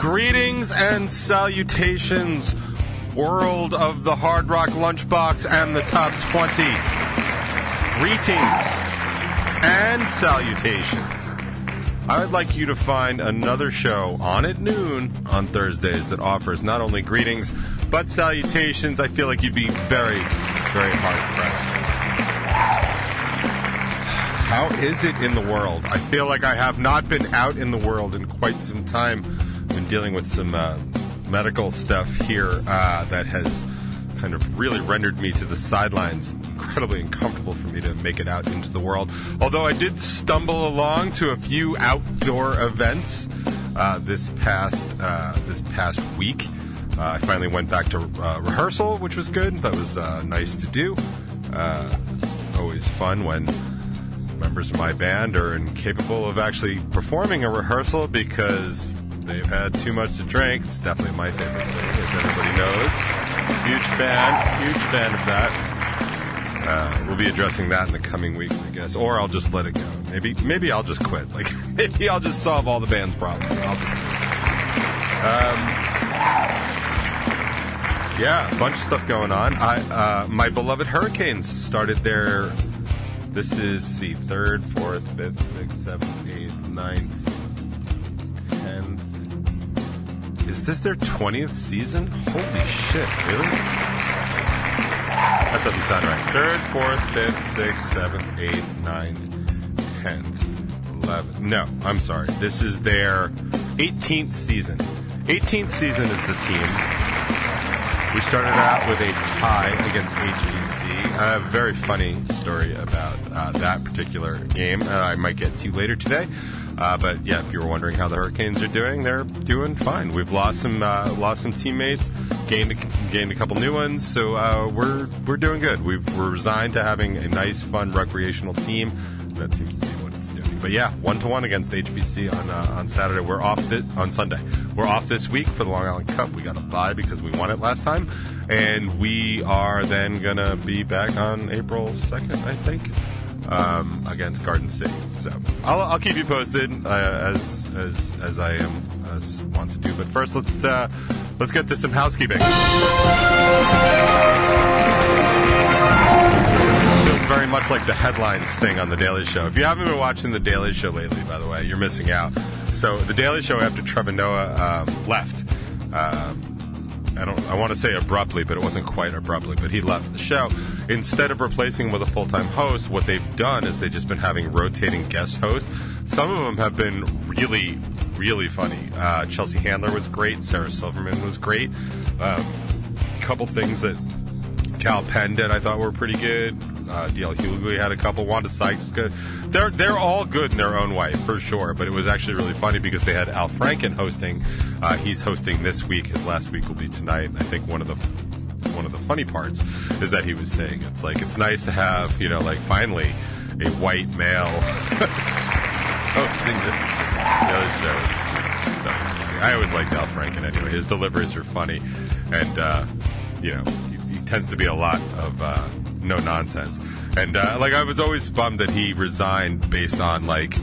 Greetings and salutations, world of the Hard Rock Lunchbox and the Top 20. Greetings and salutations. I would like you to find another show on at noon on Thursdays that offers not only greetings but salutations. I feel like you'd be very, very hard pressed. How is it in the world? I feel like I have not been out in the world in quite some time. Been dealing with some uh, medical stuff here uh, that has kind of really rendered me to the sidelines. Incredibly uncomfortable for me to make it out into the world. Although I did stumble along to a few outdoor events uh, this past uh, this past week. Uh, I finally went back to uh, rehearsal, which was good. That was nice to do. Always fun when members of my band are incapable of actually performing a rehearsal because they've had too much to drink. It's definitely my favorite thing, as everybody knows. Huge fan, huge fan of that. Uh, we'll be addressing that in the coming weeks, I guess, or I'll just let it go. Maybe, maybe I'll just quit. Like, maybe I'll just solve all the band's problems. I'll just. Um, yeah, a bunch of stuff going on. I, uh, my beloved Hurricanes started their. This is the third, fourth, fifth, sixth, seventh, eighth, ninth, Is this their twentieth season? Holy shit! Really? That doesn't sound right. Third, fourth, fifth, sixth, seventh, eighth, ninth, tenth, eleventh. No, I'm sorry. This is their 18th season. 18th season is the team. We started out with a tie against HBC. A very funny story about uh, that particular game. Uh, I might get to later today. Uh, but yeah, if you were wondering how the Hurricanes are doing, they're doing fine. We've lost some uh, lost some teammates, gained gained a couple new ones, so uh, we're we're doing good. We've, we're resigned to having a nice, fun recreational team. That seems to be what it's doing. But yeah, one to one against HBC on uh, on Saturday. We're off thi- on Sunday. We're off this week for the Long Island Cup. We got a bye because we won it last time, and we are then gonna be back on April second, I think um, against Garden City. So I'll, I'll keep you posted uh, as as as I am as want to do. But first, let's uh, let's get to some housekeeping. Feels very much like the headlines thing on the Daily Show. If you haven't been watching the Daily Show lately, by the way, you're missing out. So the Daily Show after Trevor Noah um, left. Um, I don't. I want to say abruptly, but it wasn't quite abruptly. But he left the show. Instead of replacing him with a full-time host, what they've done is they've just been having rotating guest hosts. Some of them have been really, really funny. Uh, Chelsea Handler was great. Sarah Silverman was great. Um, a couple things that Kal Penn did I thought were pretty good. Uh, DL Hughley had a couple. Wanda Sykes good. They're they're all good in their own way for sure. But it was actually really funny because they had Al Franken hosting. Uh, he's hosting this week. His last week will be tonight. And I think one of the one of the funny parts is that he was saying it's like it's nice to have you know like finally a white male hosting the, show. I always liked Al Franken anyway. His deliveries are funny, and uh, you know he, he tends to be a lot of uh, no nonsense. And uh, like I was always bummed that he resigned based on like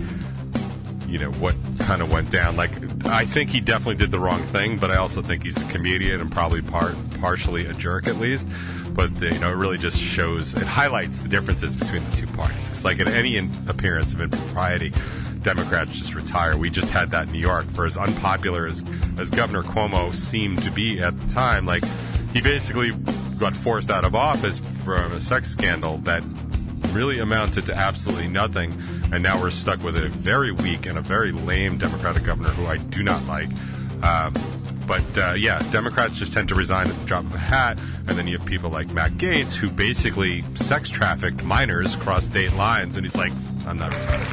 you know what kind of went down. Like I think he definitely did the wrong thing, but I also think he's a comedian and probably part partially a jerk at least. But uh, you know, it really just shows it highlights the differences between the two parties. Because like in any appearance of impropriety, Democrats just retire. We just had that in New York. For as unpopular as as Governor Cuomo seemed to be at the time, like he basically got forced out of office from a sex scandal that really amounted to absolutely nothing. And now we're stuck with a very weak and a very lame Democratic governor who I do not like. Um, but uh, yeah, Democrats just tend to resign at the drop of a hat. And then you have people like Matt Gaetz who basically sex trafficked minors across state lines. And he's like, I'm not retired.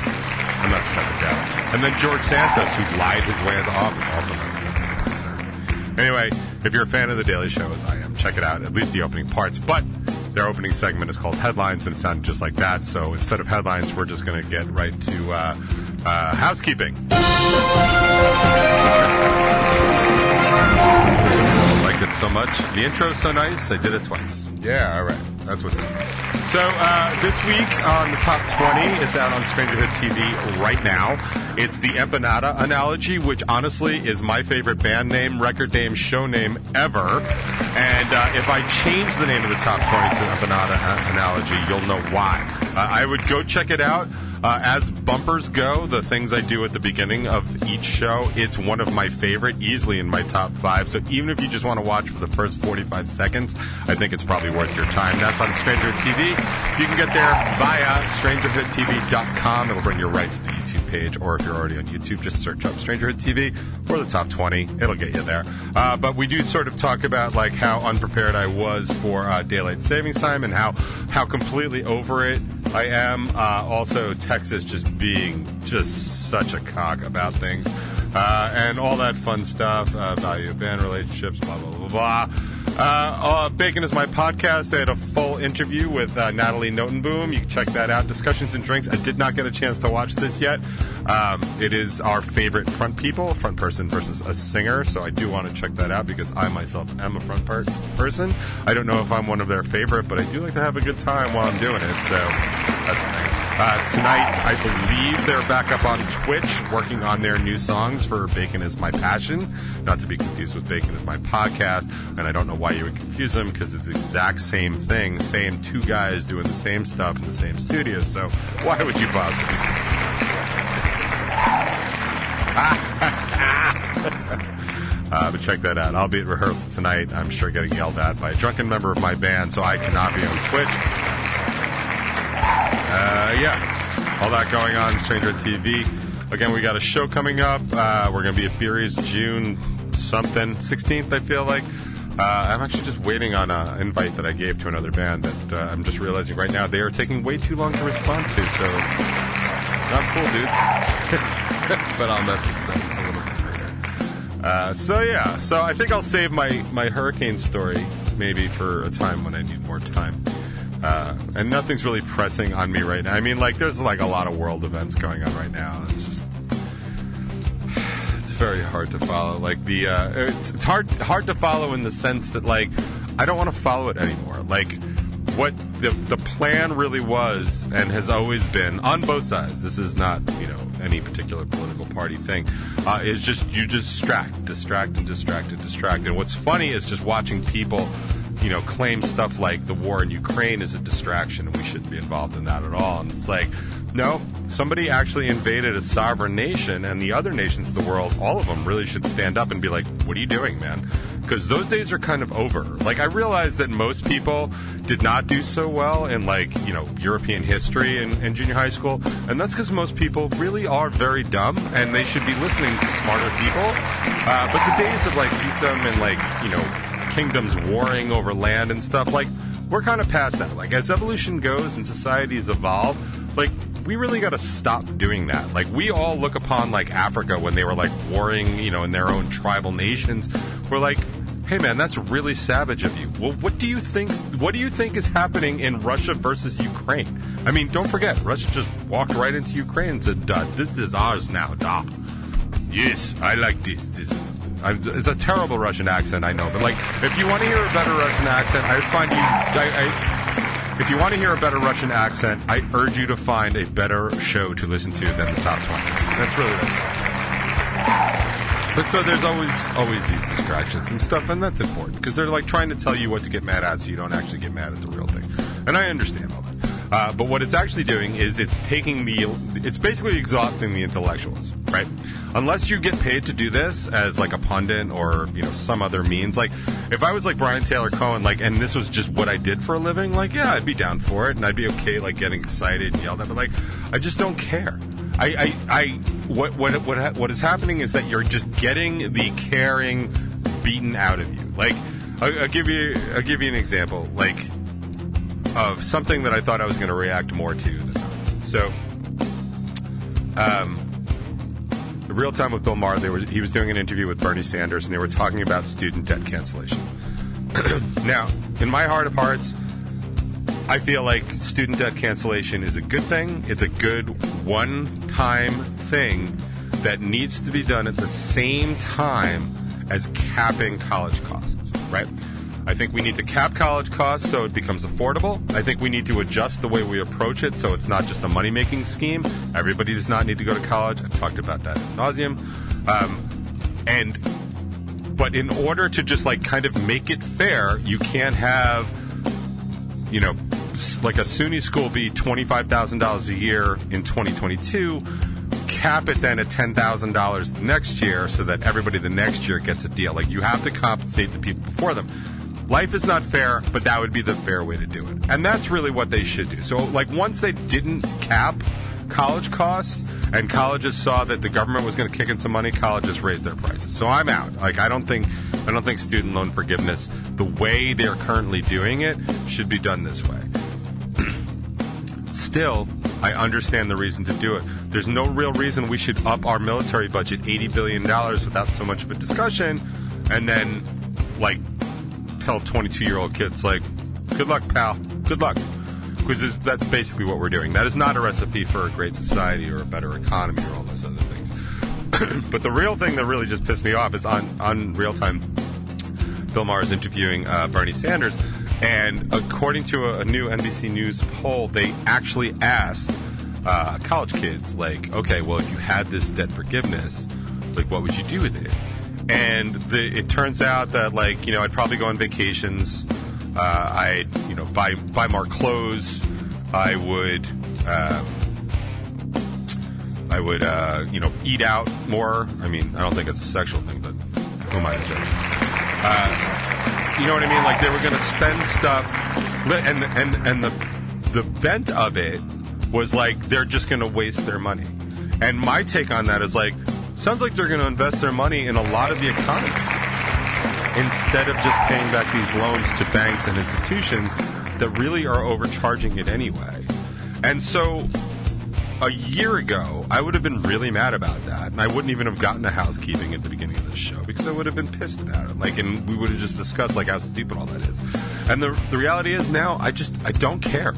I'm not stepping down. And then George Santos, who lied his way into office, also not stepping down. So anyway, if you're a fan of The Daily Show, as I am, check it out, at least the opening parts. But their opening segment is called Headlines, and it sounded just like that. So instead of headlines, we're just going to get right to uh, uh, housekeeping. I liked it so much. The intro's so nice, I did it twice. Yeah, all right. That's what's up. So uh, this week on the top 20, it's out on Strangerhood TV right now. It's the Empanada analogy, which honestly is my favorite band name, record name, show name ever. And uh, if I change the name of the top 20 to Empanada uh, analogy, you'll know why. Uh, I would go check it out. Uh, as bumpers go, the things I do at the beginning of each show, it's one of my favorite, easily in my top five. So even if you just want to watch for the first 45 seconds, I think it's probably worth your time. That's on Stranger TV. You can get there via strangerhoodtv.com. It'll bring you right to the YouTube page, or if you're already on YouTube, just search up Strangerhood TV or the top 20. It'll get you there. Uh, but we do sort of talk about like how unprepared I was for uh, daylight savings time and how how completely over it I am. Uh, also, Texas just being just such a cock about things. Uh, and all that fun stuff, uh, value of band relationships, blah, blah, blah, blah. Uh, uh, Bacon is my podcast. They had a full interview with uh, Natalie Notenboom. You can check that out. Discussions and Drinks. I did not get a chance to watch this yet. Um, it is our favorite front people, front person versus a singer. So I do want to check that out because I myself am a front part person. I don't know if I'm one of their favorite, but I do like to have a good time while I'm doing it. So that's thing. Uh, tonight, I believe they're back up on Twitch working on their new songs for Bacon is My Passion. Not to be confused with Bacon is My Podcast. And I don't know why you would confuse them because it's the exact same thing. Same two guys doing the same stuff in the same studio. So why would you possibly? Uh, but check that out. I'll be at rehearsal tonight. I'm sure getting yelled at by a drunken member of my band, so I cannot be on Twitch. Yeah, all that going on. Stranger TV. Again, we got a show coming up. Uh, we're going to be at Beery's June something, 16th, I feel like. Uh, I'm actually just waiting on an invite that I gave to another band that uh, I'm just realizing right now they are taking way too long to respond to. So, not cool, dudes. but I'll message them a little bit later. Uh, so yeah, so I think I'll save my my hurricane story maybe for a time when I need more time. Uh, and nothing's really pressing on me right now. I mean, like, there's like a lot of world events going on right now. It's just, it's very hard to follow. Like the, uh, it's, it's hard hard to follow in the sense that like I don't want to follow it anymore. Like what the the plan really was and has always been on both sides. This is not you know any particular political party thing. Uh, is just you just distract, distract, and distract and distract. And what's funny is just watching people you know, claim stuff like the war in Ukraine is a distraction and we shouldn't be involved in that at all. And it's like, no, somebody actually invaded a sovereign nation, and the other nations of the world, all of them really should stand up and be like, what are you doing, man? Because those days are kind of over. Like, I realize that most people did not do so well in, like, you know, European history in, in junior high school, and that's because most people really are very dumb, and they should be listening to smarter people. Uh, but the days of, like, fiefdom and, like, you know, kingdoms warring over land and stuff. Like, we're kind of past that. Like, as evolution goes and societies evolve, like, we really got to stop doing that. Like, we all look upon, like, Africa when they were, like, warring, you know, in their own tribal nations. We're like, hey man, that's really savage of you. Well, what do you think? What do you think is happening in Russia versus Ukraine? I mean, don't forget, Russia just walked right into Ukraine and said, "This is ours now, da." Yes, I like this. This is I'm, it's a terrible Russian accent, I know, but like, if you want to hear a better Russian accent, I find you. I, I, if you want to hear a better Russian accent, I urge you to find a better show to listen to than the top twenty. That's really it. But so there's always always these distractions and stuff, and that's important because they're like trying to tell you what to get mad at, so you don't actually get mad at the real thing. And I understand all that. Uh, but what it's actually doing is it's taking the, it's basically exhausting the intellectuals, right? Unless you get paid to do this as like a pundit or you know some other means. Like if I was like Brian Tyler Cohen, like, and this was just what I did for a living, like yeah, I'd be down for it and I'd be okay like getting excited and yelled at, but like I just don't care. I, I, I what what what what is happening is that you're just getting the caring beaten out of you. Like I'll, I'll give you I'll give you an example. Like of something that I thought I was going to react more to. So, um, real time with Bill Maher, were, he was doing an interview with Bernie Sanders, and they were talking about student debt cancellation. now, in my heart of hearts, I feel like student debt cancellation is a good thing. It's a good one time thing that needs to be done at the same time as capping college costs, right? I think we need to cap college costs so it becomes affordable. I think we need to adjust the way we approach it so it's not just a money making scheme. Everybody does not need to go to college. I talked about that nauseum. Um, and but in order to just like kind of make it fair, you can't have you know like a SUNY school be twenty five thousand dollars a year in twenty twenty two cap it then at $10,000 the next year so that everybody the next year gets a deal. Like you have to compensate the people before them. Life is not fair, but that would be the fair way to do it. And that's really what they should do. So like once they didn't cap college costs and colleges saw that the government was going to kick in some money, colleges raised their prices. So I'm out. Like I don't think I don't think student loan forgiveness the way they're currently doing it should be done this way. Still, I understand the reason to do it. There's no real reason we should up our military budget $80 billion without so much of a discussion and then, like, tell 22 year old kids, like, good luck, pal. Good luck. Because that's basically what we're doing. That is not a recipe for a great society or a better economy or all those other things. but the real thing that really just pissed me off is on, on real time, Bill Maher is interviewing uh, Bernie Sanders and according to a, a new NBC News poll, they actually asked uh, college kids, like, okay, well, if you had this debt forgiveness, like, what would you do with it? And the, it turns out that, like, you know, I'd probably go on vacations. Uh, I'd, you know, buy buy more clothes. I would, uh, I would, uh, you know, eat out more. I mean, I don't think it's a sexual thing, but who am I to judge? Uh, you know what I mean? Like they were going to spend stuff, and and and the the bent of it was like they're just going to waste their money. And my take on that is like, sounds like they're going to invest their money in a lot of the economy instead of just paying back these loans to banks and institutions that really are overcharging it anyway. And so a year ago, I would have been really mad about that, and I wouldn't even have gotten to housekeeping at the beginning of this show because I would have been pissed about it. Like, and we would have just discussed like how stupid all that is. And the the reality is now, I just I don't care.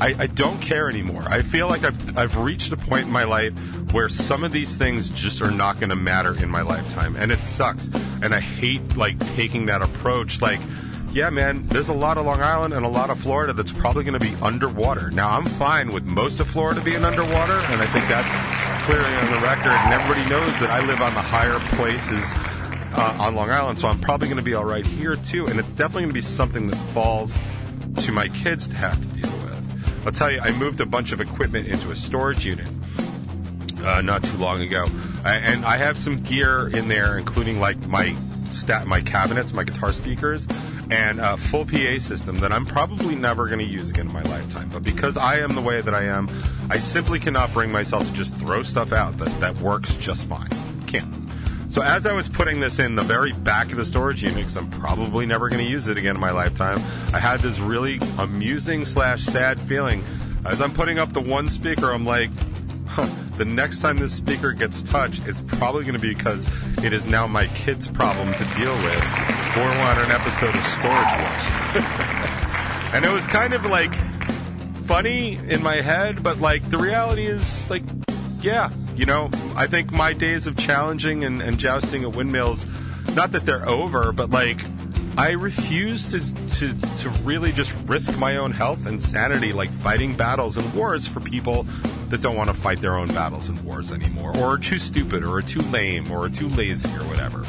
I, I don't care anymore. I feel like I've I've reached a point in my life where some of these things just are not going to matter in my lifetime, and it sucks. And I hate like taking that approach, like yeah, man, there's a lot of Long Island and a lot of Florida that's probably going to be underwater. Now, I'm fine with most of Florida being underwater, and I think that's clearly on the record. And everybody knows that I live on the higher places uh, on Long Island, so I'm probably going to be all right here too. And it's definitely going to be something that falls to my kids to have to deal with. I'll tell you, I moved a bunch of equipment into a storage unit uh, not too long ago, and I have some gear in there, including like my stat, my cabinets, my guitar speakers and a full PA system that I'm probably never going to use again in my lifetime. But because I am the way that I am, I simply cannot bring myself to just throw stuff out that, that works just fine. Can't. So as I was putting this in the very back of the storage unit, because I'm probably never going to use it again in my lifetime, I had this really amusing slash sad feeling. As I'm putting up the one speaker, I'm like, huh, the next time this speaker gets touched, it's probably going to be because it is now my kid's problem to deal with. Or we're on an episode of Storage Wars. and it was kind of like funny in my head, but like the reality is like, yeah, you know, I think my days of challenging and, and jousting at windmills, not that they're over, but like I refuse to, to to really just risk my own health and sanity, like fighting battles and wars for people that don't want to fight their own battles and wars anymore, or are too stupid, or are too lame, or are too lazy, or whatever.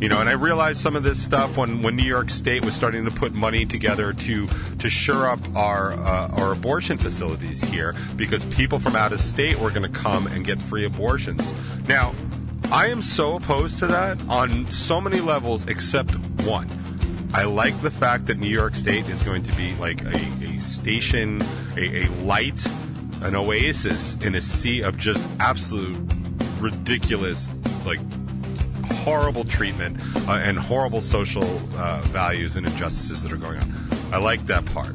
You know, and I realized some of this stuff when, when New York State was starting to put money together to to shore up our uh, our abortion facilities here because people from out of state were going to come and get free abortions. Now, I am so opposed to that on so many levels except one I like the fact that New York State is going to be like a, a station, a, a light, an oasis in a sea of just absolute ridiculous, like horrible treatment uh, and horrible social uh, values and injustices that are going on. I like that part.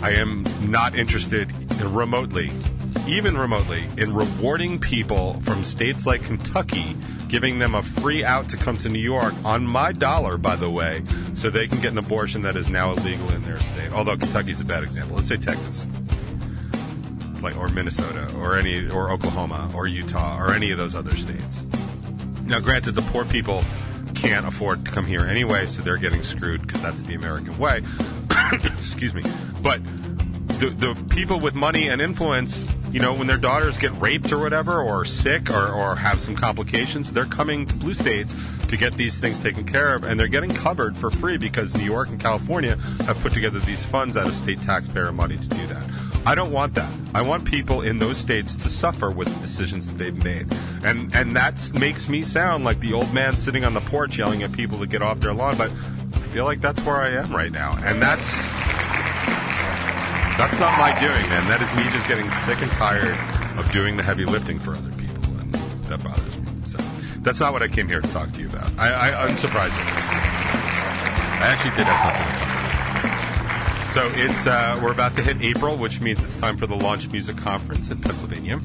I am not interested in remotely, even remotely, in rewarding people from states like Kentucky giving them a free out to come to New York on my dollar, by the way, so they can get an abortion that is now illegal in their state. Although Kentucky's a bad example. Let's say Texas. Like, or Minnesota, or any, or Oklahoma, or Utah, or any of those other states. Now, granted, the poor people can't afford to come here anyway, so they're getting screwed because that's the American way. Excuse me. But the, the people with money and influence, you know, when their daughters get raped or whatever, or sick, or, or have some complications, they're coming to blue states to get these things taken care of, and they're getting covered for free because New York and California have put together these funds out of state taxpayer money to do that. I don't want that. I want people in those states to suffer with the decisions that they've made. And and that makes me sound like the old man sitting on the porch yelling at people to get off their lawn, but I feel like that's where I am right now. And that's that's not my doing, man. That is me just getting sick and tired of doing the heavy lifting for other people, and that bothers me. So that's not what I came here to talk to you about. I, I unsurprisingly, I actually did have something to talk about. So it's uh, we're about to hit April, which means it's time for the Launch Music Conference in Pennsylvania.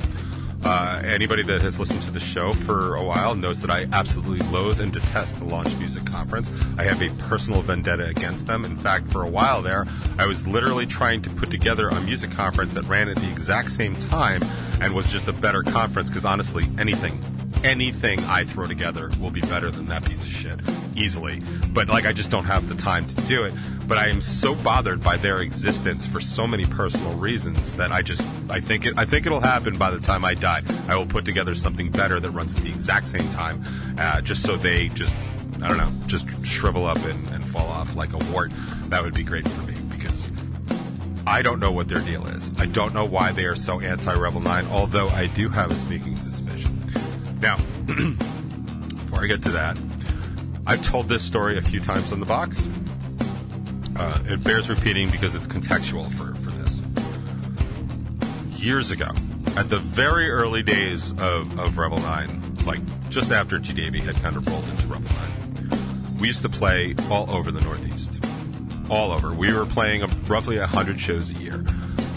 Uh, anybody that has listened to the show for a while knows that I absolutely loathe and detest the Launch Music Conference. I have a personal vendetta against them. In fact, for a while there, I was literally trying to put together a music conference that ran at the exact same time and was just a better conference because honestly, anything anything I throw together will be better than that piece of shit easily. But like, I just don't have the time to do it. But I am so bothered by their existence for so many personal reasons that I just I think it I think it'll happen by the time I die. I will put together something better that runs at the exact same time, uh, just so they just I don't know just shrivel up and, and fall off like a wart. That would be great for me because. I don't know what their deal is. I don't know why they are so anti Revel 9, although I do have a sneaking suspicion. Now, before I get to that, I've told this story a few times on the box. Uh, it bears repeating because it's contextual for, for this. Years ago, at the very early days of, of Revel 9, like just after G Davy had kind of rolled into Revel 9, we used to play all over the Northeast. All over. We were playing a, roughly 100 shows a year.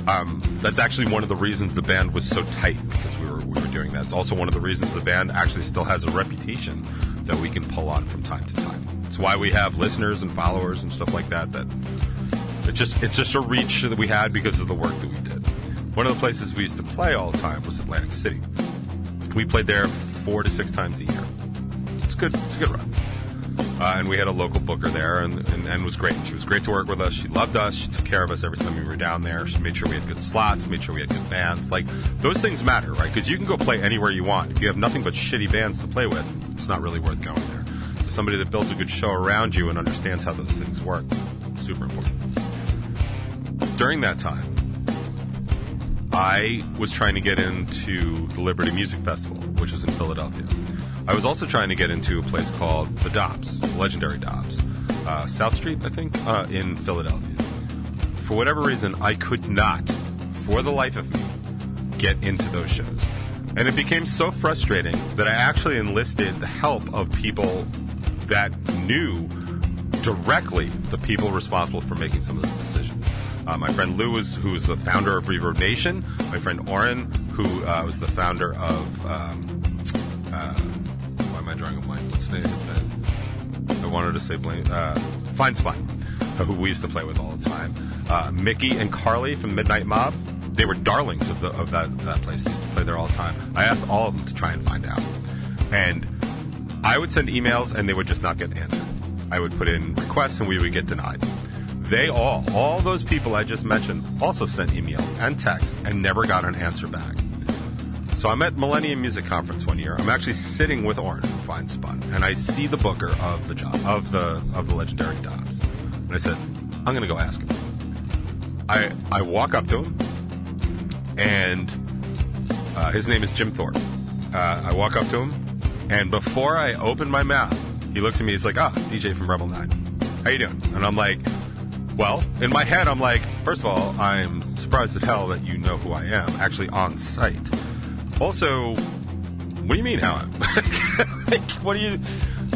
Um, that's actually one of the reasons the band was so tight because we were doing that. It's also one of the reasons the band actually still has a reputation that we can pull on from time to time. It's why we have listeners and followers and stuff like that. That it just it's just a reach that we had because of the work that we did. One of the places we used to play all the time was Atlantic City. We played there four to six times a year. It's good. It's a good run. Uh, and we had a local booker there, and, and, and was great. She was great to work with us. She loved us. She took care of us every time we were down there. She made sure we had good slots, made sure we had good bands. Like those things matter, right? Because you can go play anywhere you want. If you have nothing but shitty bands to play with, it's not really worth going there. So somebody that builds a good show around you and understands how those things work, super important. During that time, I was trying to get into the Liberty Music Festival, which was in Philadelphia. I was also trying to get into a place called the Dobbs, legendary Dobbs, uh, South Street, I think, uh, in Philadelphia. For whatever reason, I could not, for the life of me, get into those shows. And it became so frustrating that I actually enlisted the help of people that knew directly the people responsible for making some of those decisions. Uh, my friend Lou was who was the founder of Reverb Nation. My friend Oren, who uh, was the founder of um, uh, I drawing a blank? Of it? I wanted to say blank. Uh, Fine Spine, who we used to play with all the time. Uh, Mickey and Carly from Midnight Mob. They were darlings of, the, of that, that place. They used to play there all the time. I asked all of them to try and find out. And I would send emails and they would just not get answered. I would put in requests and we would get denied. They all, all those people I just mentioned, also sent emails and texts and never got an answer back. So I'm at Millennium Music Conference one year. I'm actually sitting with Oren from Fine Spun, and I see the booker of the job of the of the legendary Dobbs, and I said, I'm going to go ask him. I I walk up to him, and uh, his name is Jim Thorpe. Uh, I walk up to him, and before I open my mouth, he looks at me. He's like, "Ah, DJ from Revel Nine. How you doing?" And I'm like, "Well," in my head, I'm like, first of all, I'm surprised at hell that you know who I am, actually on site. Also, what do you mean how like, what do you?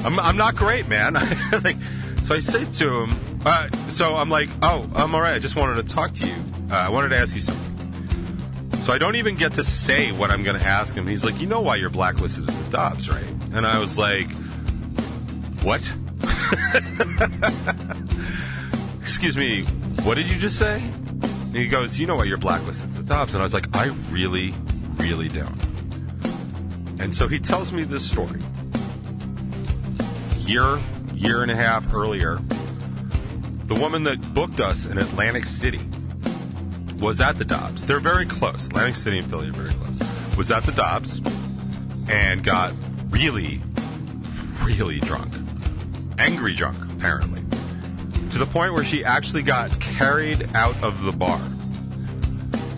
I'm, I'm not great, man. like, so I say to him, uh, so I'm like, oh, I'm all right. I just wanted to talk to you. Uh, I wanted to ask you something. So I don't even get to say what I'm going to ask him. He's like, you know why you're blacklisted at the Dobbs, right? And I was like, what? Excuse me, what did you just say? And he goes, you know why you're blacklisted at the Dobbs? And I was like, I really, really don't. And so he tells me this story. year, year and a half earlier, the woman that booked us in Atlantic City was at the Dobbs. They're very close. Atlantic City and Philly are very close. Was at the Dobbs and got really, really drunk. Angry drunk, apparently. To the point where she actually got carried out of the bar.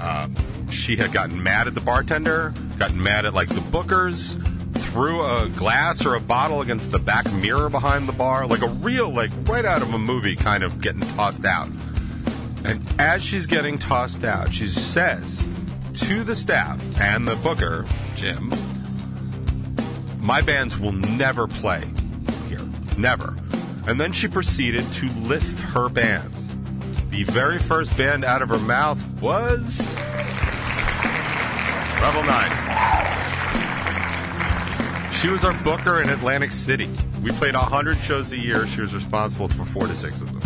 Um, she had gotten mad at the bartender, gotten mad at like the bookers, threw a glass or a bottle against the back mirror behind the bar, like a real, like right out of a movie, kind of getting tossed out. And as she's getting tossed out, she says to the staff and the booker, Jim, my bands will never play here. Never. And then she proceeded to list her bands. The very first band out of her mouth was Revel 9. She was our booker in Atlantic City. We played 100 shows a year. She was responsible for four to six of them.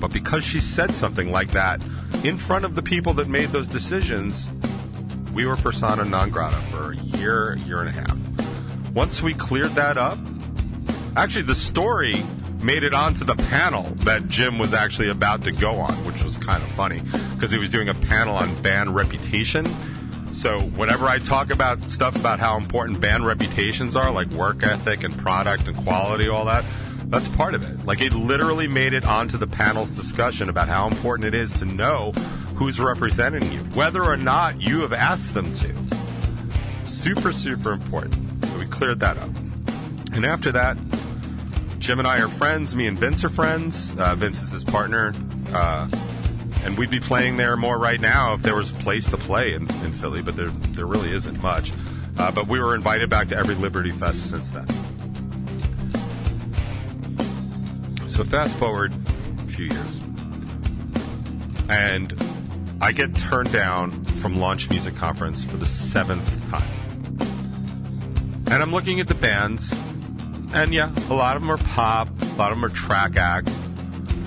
But because she said something like that in front of the people that made those decisions, we were persona non grata for a year, year and a half. Once we cleared that up, actually, the story made it onto the panel that Jim was actually about to go on, which was kind of funny because he was doing a panel on band reputation. So, whenever I talk about stuff about how important band reputations are, like work ethic and product and quality, all that, that's part of it. Like, it literally made it onto the panel's discussion about how important it is to know who's representing you, whether or not you have asked them to. Super, super important. So, we cleared that up. And after that, Jim and I are friends. Me and Vince are friends. Uh, Vince is his partner. Uh, and we'd be playing there more right now if there was a place to play in, in Philly, but there there really isn't much. Uh, but we were invited back to every Liberty Fest since then. So fast forward a few years, and I get turned down from Launch Music Conference for the seventh time. And I'm looking at the bands, and yeah, a lot of them are pop, a lot of them are track acts,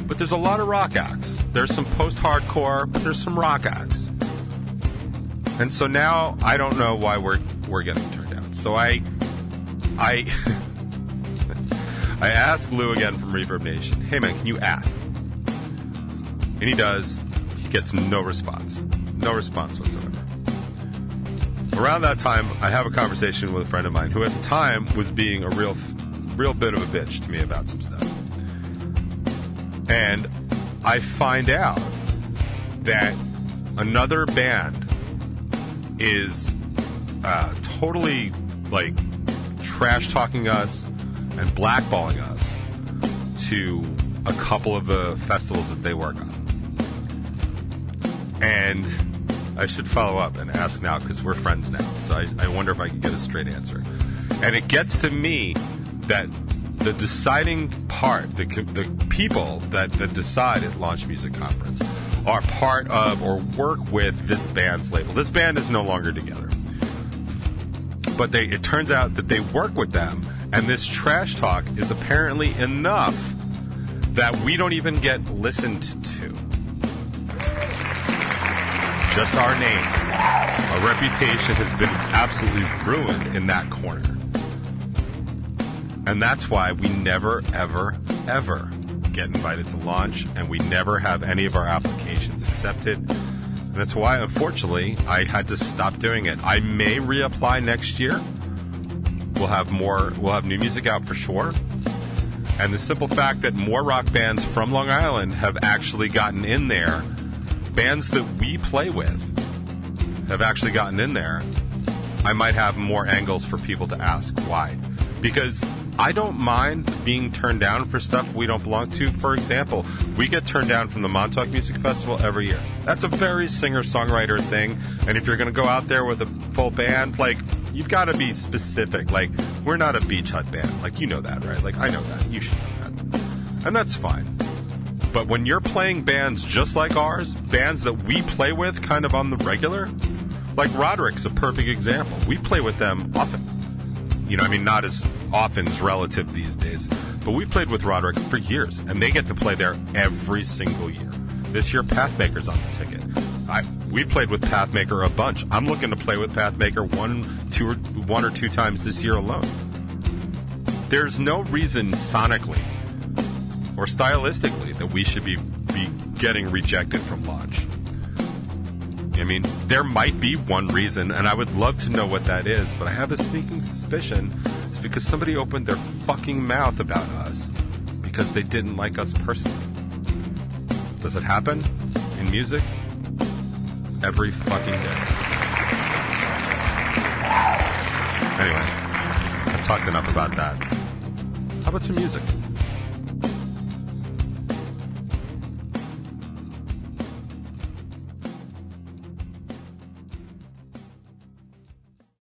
but there's a lot of rock acts. There's some post-hardcore, but there's some rock acts. And so now I don't know why we're we're getting turned down. So I I I ask Lou again from Reverb Nation, hey man, can you ask? And he does. He gets no response. No response whatsoever. Around that time, I have a conversation with a friend of mine who at the time was being a real real bit of a bitch to me about some stuff. And I find out that another band is uh, totally like trash talking us and blackballing us to a couple of the festivals that they work on. And I should follow up and ask now because we're friends now. So I, I wonder if I can get a straight answer. And it gets to me that the deciding part, the, the people that, that decide at Launch Music Conference are part of or work with this band's label. This band is no longer together. But they, it turns out that they work with them, and this trash talk is apparently enough that we don't even get listened to. Just our name. Our reputation has been absolutely ruined in that corner. And that's why we never, ever, ever get invited to launch, and we never have any of our applications accepted. And that's why, unfortunately, I had to stop doing it. I may reapply next year. We'll have more, we'll have new music out for sure. And the simple fact that more rock bands from Long Island have actually gotten in there, bands that we play with have actually gotten in there, I might have more angles for people to ask why. Because I don't mind being turned down for stuff we don't belong to. For example, we get turned down from the Montauk Music Festival every year. That's a very singer songwriter thing. And if you're going to go out there with a full band, like, you've got to be specific. Like, we're not a beach hut band. Like, you know that, right? Like, I know that. You should know that. And that's fine. But when you're playing bands just like ours, bands that we play with kind of on the regular, like Roderick's a perfect example. We play with them often. You know, I mean, not as often as relative these days, but we've played with Roderick for years, and they get to play there every single year. This year, Pathmaker's on the ticket. I, we played with Pathmaker a bunch. I'm looking to play with Pathmaker one, two, or, one or two times this year alone. there's no reason sonically or stylistically that we should be, be getting rejected from Launch. I mean, there might be one reason, and I would love to know what that is, but I have a sneaking suspicion because somebody opened their fucking mouth about us because they didn't like us personally. Does it happen in music? Every fucking day. Anyway, I've talked enough about that. How about some music?